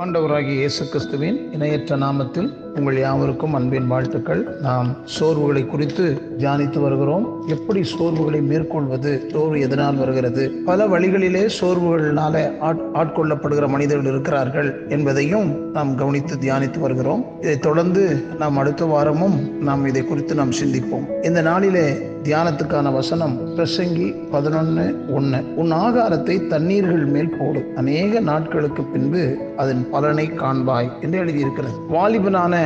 ஆண்டவராகிய இயேசு கிறிஸ்துவின் இணையற்ற நாமத்தில் உங்கள் யாவருக்கும் அன்பின் வாழ்த்துக்கள். நாம் சோர்வுகளை குறித்து தியானித்து வருகிறோம். எப்படி சோர்வுகளை மேற்கொள்வது சோர்வு எதனால் வருகிறது? பல வழிகளிலே சோர்வுகளினால ஆட்- ஆட்கொள்ளப்படுகிற மனிதர்கள் இருக்கிறார்கள் என்பதையும் நாம் கவனித்து தியானித்து வருகிறோம். இதைத் தொடர்ந்து நாம் அடுத்த வாரமும் நாம் இதை குறித்து நாம் சிந்திப்போம். இந்த நாளிலே தியானத்துக்கான வசனம் பிரசங்கி பதினொன்னு ஒன்று உன் ஆகாரத்தை தண்ணீர்கள் மேல் போடு. அநேக நாட்களுக்கு பின்பு அதன் பலனை காண்பாய் என்று எழுதியிருக்கிறது. வாலிபனான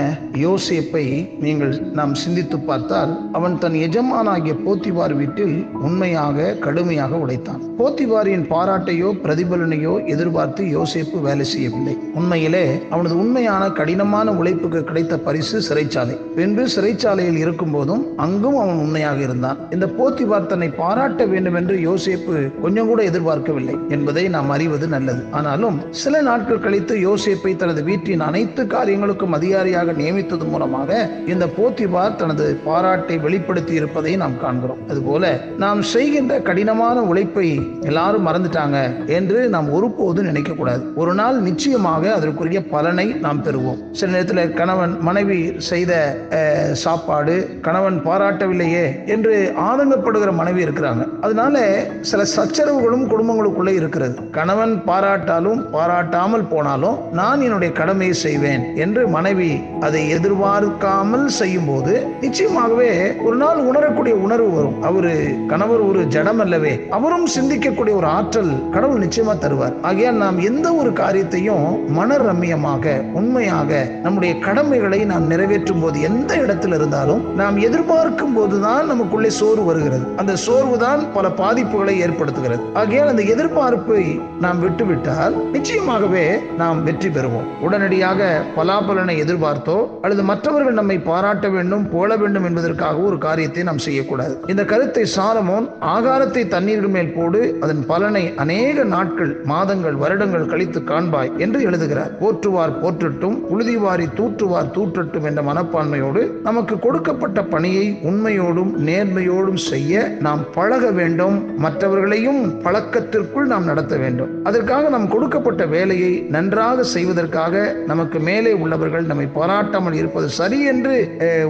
யோசேப்பை நீங்கள் நாம் சிந்தித்து பார்த்தால் அவன் தன் எஜமானாகிய போத்திவார் வீட்டில் உண்மையாக கடுமையாக உழைத்தான். போத்திபாரின் பாராட்டையோ பிரதிபலனையோ எதிர்பார்த்து யோசேப்பு வேலை செய்யவில்லை. உண்மையிலே அவனது உண்மையான கடினமான உழைப்புக்கு கிடைத்த பரிசு சிறைச்சாலை. பின்பு சிறைச்சாலையில் இருக்கும் போதும் அங்கும் அவன் உண்மையாக இருந்தான். இந்த போத்திவார் தன்னை பாராட்ட வேண்டும் என்று யோசேப்பு கொஞ்சம் கூட எதிர்பார்க்கவில்லை என்பதை நாம் அறிவது நல்லது. ஆனாலும் சில நாட்கள் கழித்து யோசேப்பை தனது வீட்டின் அனைத்து காரியங்களுக்கும் அதிகாரியாக நியமித்தது மூலமாக இந்த போத்திபார் தனது பாராட்டை வெளிப்படுத்தி இருப்பதை நாம் காண்கிறோம். அதுபோல நாம் செய்கின்ற கடினமான உழைப்பை எல்லாரும் மறந்துட்டாங்க என்று நாம் ஒருபோதும் நினைக்க கூடாது ஒரு நாள் நிச்சயமாக அதற்குரிய பலனை நாம் பெறுவோம். சில நேரத்தில் கணவன் மனைவி செய்த சாப்பாடு கணவன் பாராட்டவில்லையே என்று ஆதங்கப்படுகிற மனைவி இருக்கிறாங்க. அதனால சில சச்சரவுகளும் குடும்பங்களுக்குள்ளே இருக்கிறது. கணவன் பாராட்டாலும் பாராட்டாமல் போனாலும் நான் என்னுடைய கடமையை செய்வேன் என்று மனைவி அதை எதிர்பார்க்காமல் செய்யும் போது நிச்சயமாகவே ஒரு நாள் உணரக்கூடிய உணர்வு வரும். அவரு கணவர் ஒரு ஜடம் அல்லவே அவரும் சிந்திக்கக்கூடிய ஒரு ஆற்றல் கடவுள் நிச்சயமா தருவார். ஆகையால் நாம் எந்த ஒரு காரியத்தையும் மன ரம்மியமாக உண்மையாக நம்முடைய கடமைகளை நாம் நிறைவேற்றும் போது எந்த இடத்தில் இருந்தாலும் நாம் எதிர்பார்க்கும் போதுதான் நமக்குள்ளே சோர்வு வருகிறது. அந்த சோர்வு தான் பல பாதிப்புகளை ஏற்படுத்துகிறது. ஆகையால் அந்த எதிர்பார்ப்பை நாம் விட்டுவிட்டால் நிச்சயமாகவே நாம் வெற்றி பெறுவோம். உடனடியாக பலாபலனை எதிர்பார்த்து அல்லது மற்றவர்கள் நம்மை பாராட்ட வேண்டும் போல வேண்டும் என்பதற்காக ஒரு காரியத்தை நாம் செய்யக்கூடாது. இந்த கருத்தை சாலமோன் ஆகாரத்தை தண்ணீர்கள் மேல் போடு அதன் பலனை அநேக நாட்கள் மாதங்கள் வருடங்கள் கழித்து காண்பாய் என்று எழுதுகிறார். போற்றுவார் போற்றட்டும் புழுதிவாரி தூற்றுவார் தூற்றட்டும் என்ற மனப்பான்மையோடு நமக்கு கொடுக்கப்பட்ட பணியை உண்மையோடும் நேர்மையோடும் செய்ய நாம் பழக வேண்டும். மற்றவர்களையும் பழக்கத்திற்குள் நாம் நடத்த வேண்டும். அதற்காக நாம் கொடுக்கப்பட்ட வேலையை நன்றாக செய்வதற்காக நமக்கு மேலே உள்ளவர்கள் நம்மை பாராட்டாமல் இருப்பது சரி என்று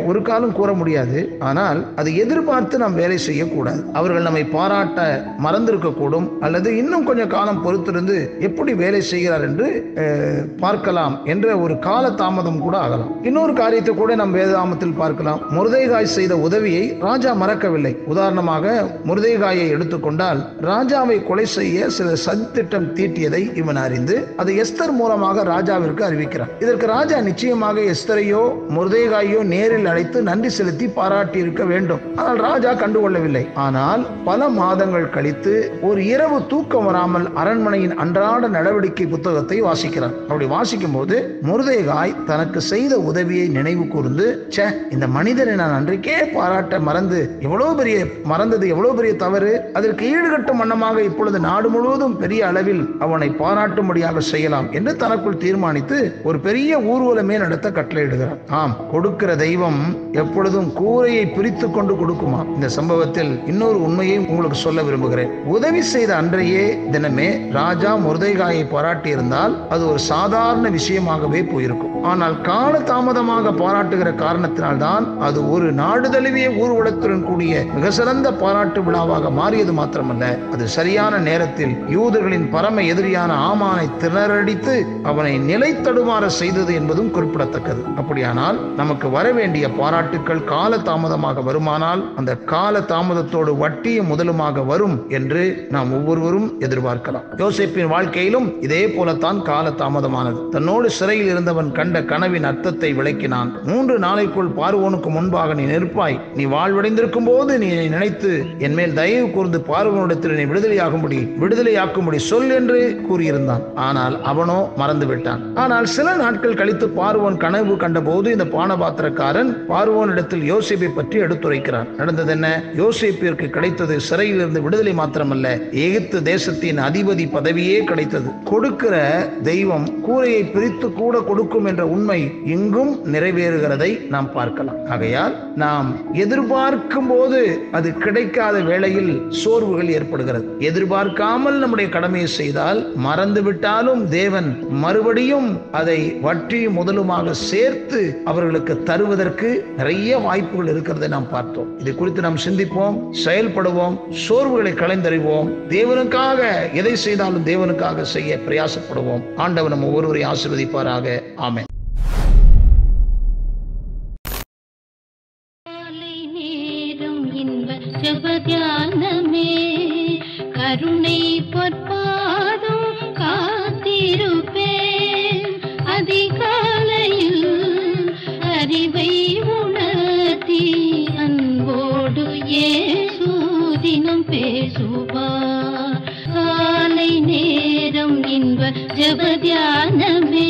ஒரு காலம் கூற முடியாது. ஆனால் அதை எதிர்பார்த்து நாம் வேலை செய்யக்கூடாது. அவர்கள் நம்மை பாராட்ட மறந்திருக்க கூடும் அல்லது இன்னும் கொஞ்சம் காலம் பொறுத்திருந்து எப்படி வேலை செய்கிறார் என்று பார்க்கலாம் என்ற ஒரு கால தாமதம் கூட ஆகலாம். இன்னொரு காரியத்தை கூட நாம் வேதாமத்தில் பார்க்கலாம். முருதைகாய் செய்த உதவியை ராஜா மறக்கவில்லை. உதாரணமாக முருதைகாயை எடுத்துக்கொண்டால் ராஜாவை கொலை செய்ய சில சதித்திட்டம் தீட்டியதை இவன் அறிந்து அதை எஸ்தர் மூலமாக ராஜாவிற்கு அறிவிக்கிறான். இதற்கு ராஜா நிச்சயமாக எஸ்தரையோ முருதேகாயோ நேரில் அழைத்து நன்றி செலுத்தி பாராட்டி இருக்க வேண்டும். ஆனால் ராஜா கண்டுகொள்ளவில்லை. ஆனால் பல மாதங்கள் கழித்து ஒரு இரவு தூக்கம் வராமல் அரண்மனையின் அன்றாட நடவடிக்கை புத்தகத்தை வாசிக்கிறான் அப்படி வாசிக்கும் போது முருதேகாய் தனக்கு செய்த உதவியை நினைவு கூர்ந்து ச்சே இந்த மனிதனை நான் அன்றைக்கே பாராட்ட மறந்து எவ்வளவு பெரிய மறந்தது எவ்வளவு பெரிய தவறு. அதற்கு ஈடுகட்டும் வண்ணமாக இப்பொழுது நாடு முழுவதும் பெரிய அளவில் அவனை பாராட்டும்படியாக செய்யலாம் என்று தனக்குள் தீர்மானித்து ஒரு பெரிய ஊர்வலமே நடத்த கட்டளையிடுகிறார். ஆம் கொடுக்கிற தெய்வம் எப்பொழுதும் கூரையை பிரித்து கொண்டு கொடுக்குமா? இந்த சம்பவத்தில் இன்னொரு உண்மையை உங்களுக்கு சொல்ல விரும்புகிறேன். உதவி செய்த அன்றையே தினமே ராஜா முருதைகாயை பாராட்டியிருந்தால் அது ஒரு சாதாரண விஷயமாகவே போயிருக்கும். ஆனால் கால தாமதமாக பாராட்டுகிற காரணத்தினால்தான் அது ஒரு நாடு தழுவிய ஊர்வலத்துடன் கூடிய மிக சிறந்த பாராட்டு விழாவாக மாறியது மாத்திரமல்ல. அது சரியான நேரத்தில் யூதர்களின் பரம எதிரியான ஆமானை திணறடித்து அவனை நிலை தடுமாற செய்தது என்பதும் குறிப்பிடத்தக்கது. அப்படியானால் நமக்கு வர வேண்டிய பாராட்டுக்கள் கால தாமதமாக வருமானால் அந்த கால தாமதத்தோடு வட்டியும் முதலுமாக வரும் என்று நாம் ஒவ்வொருவரும் எதிர்பார்க்கலாம். யோசிப்பின் வாழ்க்கையிலும் இதே போலத்தான் கால தாமதமானது தன்னோடு சிறையில் இருந்தவன் கண்ட கனவின் அர்த்தத்தை விளக்கினான். மூன்று நாளைக்குள் பார்வோனுக்கு முன்பாக நீ நிற்பாய். நீ வாழ்வடைந்திருக்கும் போது நீ நினைத்து என் மேல் தயவு கூர்ந்து பார்வோனிடத்தில் நீ விடுதலையாகும்படி விடுதலையாக்கும்படி சொல் என்று கூறியிருந்தான். ஆனால் அவனோ மறந்து விட்டான் ஆனால் சில நாட்கள் கழித்து பார்வோன் கனவு கனவு கண்டபோது இந்த பானபாத்திரக்காரன் பார்வோனிடத்தில் யோசிப்பை பற்றி எடுத்துரைக்கிறான். நடந்தது என்ன? யோசிப்பிற்கு கிடைத்தது சிறையில் இருந்து விடுதலை மாத்திரமல்ல எகிப்து தேசத்தின் அதிபதி பதவியே கிடைத்தது. கொடுக்கிற தெய்வம் கூரையை பிரித்து கூட கொடுக்கும் என்ற உண்மை இங்கும் நிறைவேறுகிறதை நாம் பார்க்கலாம். ஆகையால் நாம் எதிர்பார்க்கும் போது அது கிடைக்காத வேளையில் சோர்வுகள் ஏற்படுகிறது. எதிர்பார்க்காமல் நம்முடைய கடமையை செய்தால் மறந்து விட்டாலும் தேவன் மறுபடியும் அதை வட்டி முதலுமாக சேர்த்து அவர்களுக்கு தருவதற்கு நிறைய வாய்ப்புகள் இருக்கிறதை நாம் பார்த்தோம். இது குறித்து நாம் சிந்திப்போம் செயல்படுவோம் சோர்வுகளை களைந்தறிவோம். தேவனுக்காக எதை செய்தாலும் தேவனுக்காக செய்ய பிரயாசப்படுவோம். ஆண்டவர் நம்ம ஒவ்வொருவரை ஆசிர்வதிப்பாராக. ஆமென். ஜபத்யானமே கருணை பொற்பா ரூபா. காலை நேரம் இன்ப ஜபத்தியானமே